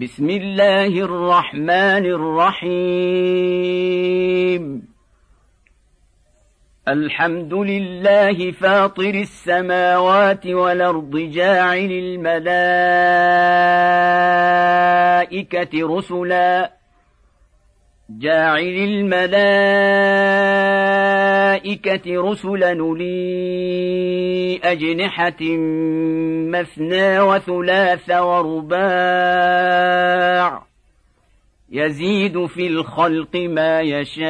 بسم الله الرحمن الرحيم الحمد لله فاطر السماوات والارض جاعل الملائكه رسلا جاعل الملائكة رسلا لي أجنحة مثنى وثلاث ورباع يزيد في الخلق ما يشاء.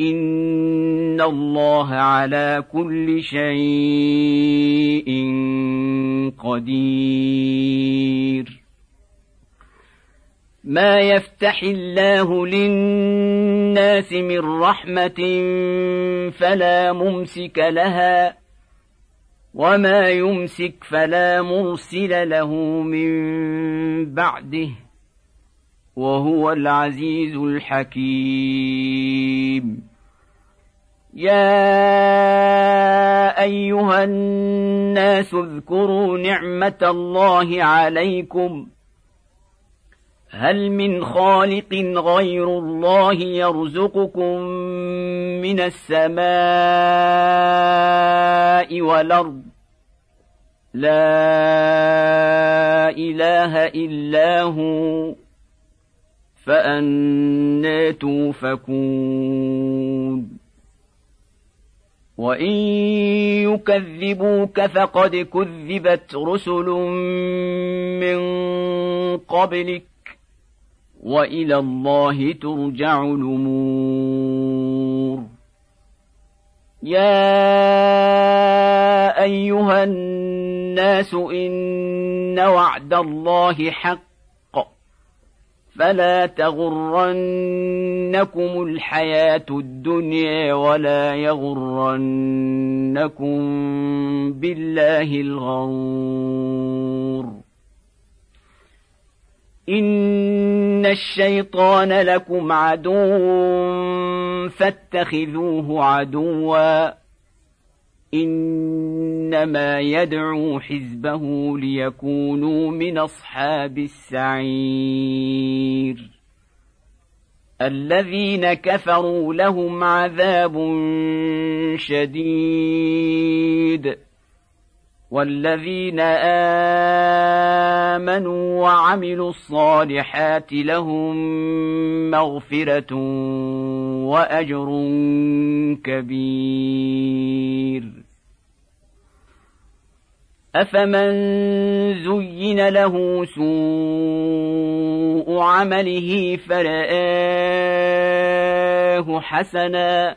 إن الله على كل شيء قدير. ما يفتح الله للناس من رحمه فلا ممسك لها وما يمسك فلا مرسل له من بعده وهو العزيز الحكيم يا ايها الناس اذكروا نعمه الله عليكم هل من خالق غير الله يرزقكم من السماء والأرض؟ لا إله إلا هو فانى توفكون. وإن يكذبوك فقد كذبت رسل من قبلك. وإلى الله ترجع الأمور. يا أيها الناس إن وعد الله حق. فلا تغرنكم الحياة الدنيا ولا يغرنكم بالله الغرور. ان الشيطان لكم عدو فاتخذوه عدوا انما يدعو حزبه ليكونوا من اصحاب السعير الذين كفروا لهم عذاب شديد والذين آمنوا وعملوا الصالحات لهم مغفرة وأجر كبير. أفمن زين له سوء عمله فرآه حسنا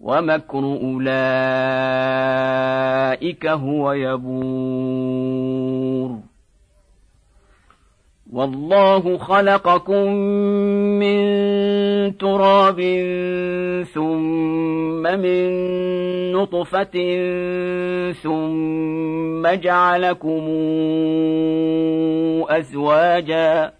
ومكر أولئك هو يبور. والله خلقكم من تراب ثم من نطفة ثم جعلكم أزواجا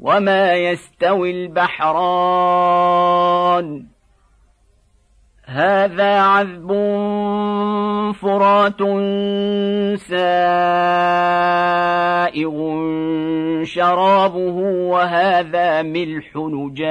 وما يستوي البحران هذا عذب فرات سائغ شرابه وهذا ملح نجاج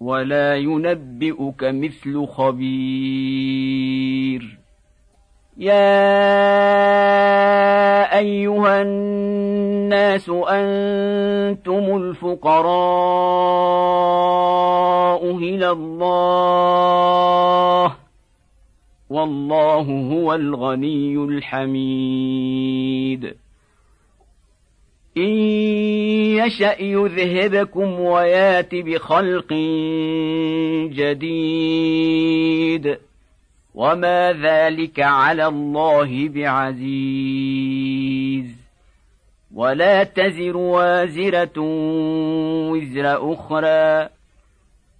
ولا ينبئك مثل خبير. يا أيها الناس أنتم الفقراء إلى الله والله هو الغني الحميد. إن يشأ يذهبكم ويات بخلق جديد وما ذلك على الله بعزيز ولا تزر وازرة وزر أخرى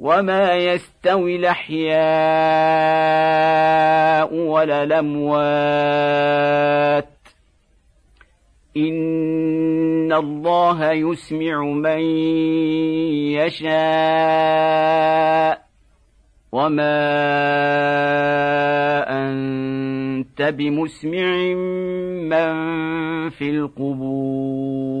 وما يستوي الاحياء ولا الاموات ان الله يسمع من يشاء وما انت بمسمع من في القبور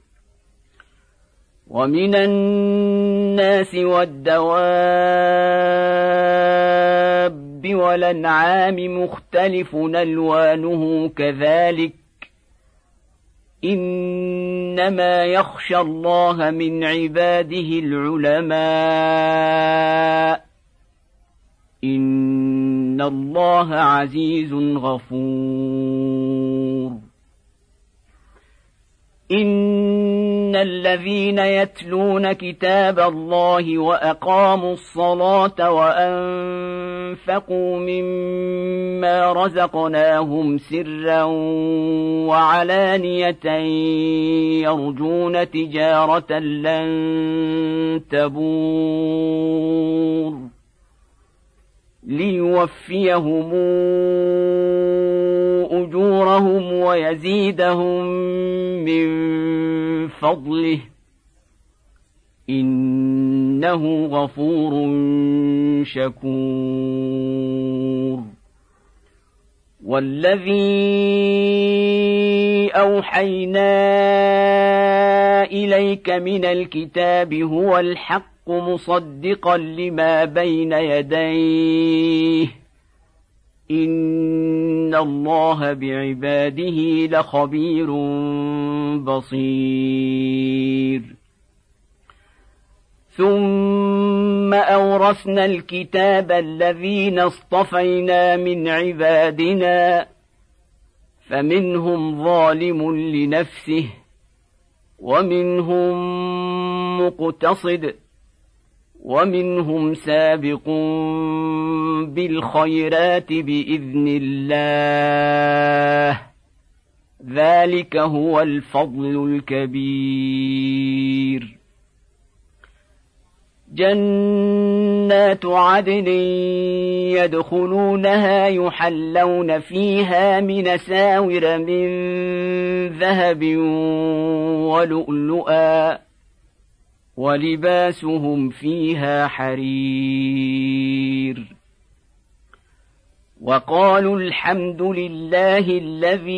ومن الناس والدواب والأنعام مختلف ألوانه كذلك إنما يخشى الله من عباده العلماء إن الله عزيز غفور ان الذين يتلون كتاب الله واقاموا الصلاه وانفقوا مما رزقناهم سرا وعلانيه يرجون تجاره لن تبور ليوفيهم أجورهم ويزيدهم من فضله. إنه غفور شكور. والذي أوحينا إليك من الكتاب هو الحق. مصدقا لما بين يديه ان الله بعباده لخبير بصير. ثم اورثنا الكتاب الذين اصطفينا من عبادنا فمنهم ظالم لنفسه ومنهم مقتصد ومنهم سابق بالخيرات بإذن الله. ذلك هو الفضل الكبير. جنات عدن يدخلونها يحلون فيها من ساور من ذهب ولؤلؤا. ولباسهم فيها حرير. وقالوا الحمد لله الذي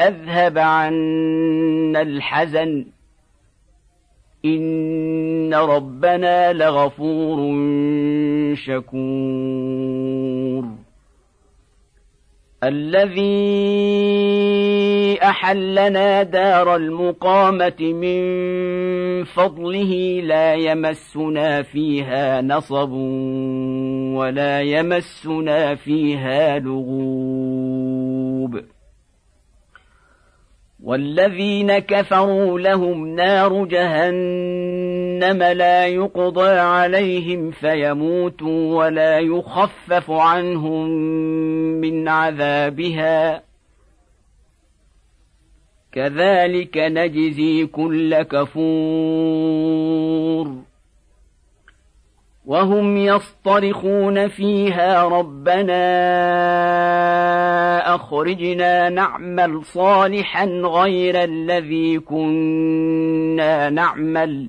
أذهب عنا الحزن. إن ربنا لغفور شكور. الذي أحلنا دار المقامة من فضله لا يمسنا فيها نصب ولا يمسنا فيها لغوب. والذين كفروا لهم نار جهنم لا يقضى عليهم فيموتوا ولا يخفف عنهم من عذابها. كذلك نجزي كل كفور. وهم يصطرخون فيها ربنا أخرجنا نعمل صالحا غير الذي كنا نعمل.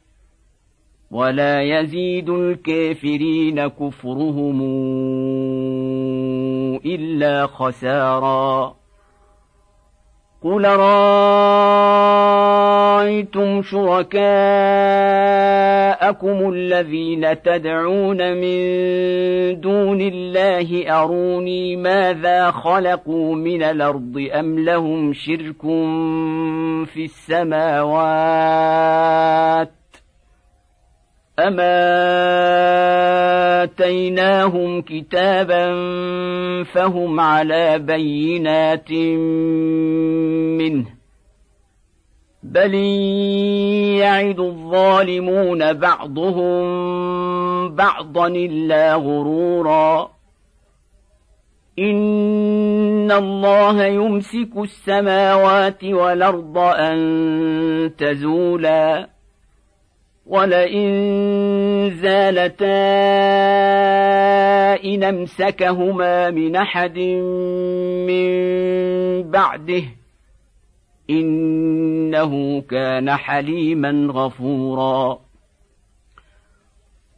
ولا يزيد الكافرين كفرهم إلا خسارا. قل رايتم شركاءكم الذين تدعون من دون الله اروني ماذا خلقوا من الأرض ام لهم شرك في السماوات أما آتيناهم كتابا فهم على بينات منه بل يعد الظالمون بعضهم بعضا إلا غرورا إن الله يمسك السماوات والأرض أن تزولا ولئن زالتا إن أمسكهما من أحد من بعده إنه كان حليما غفورا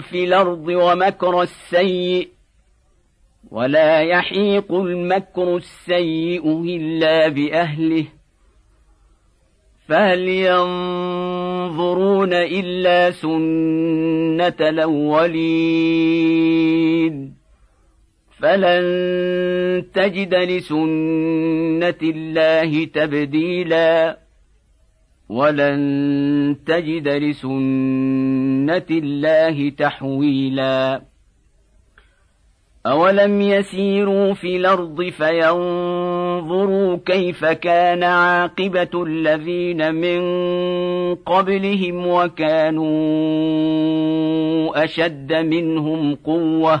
في الأرض ومكر السيئ ولا يحيق المكر السيء إلا بأهله فهل ينظرون إلا سنة الأولين فلن تجد لسنة الله تبديلا ولن تجد لسنة الله تحويلا. أولم يسيروا في الأرض فينظروا كيف كان عاقبة الذين من قبلهم وكانوا أشد منهم قوة.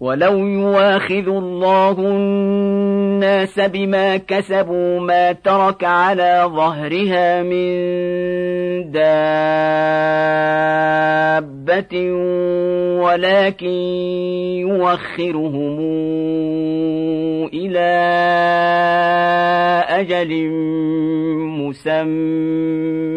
ولو يواخذ الله الناس بما كسبوا ما ترك على ظهرها من دابه ولكن يوخرهم إلى أجل مسمى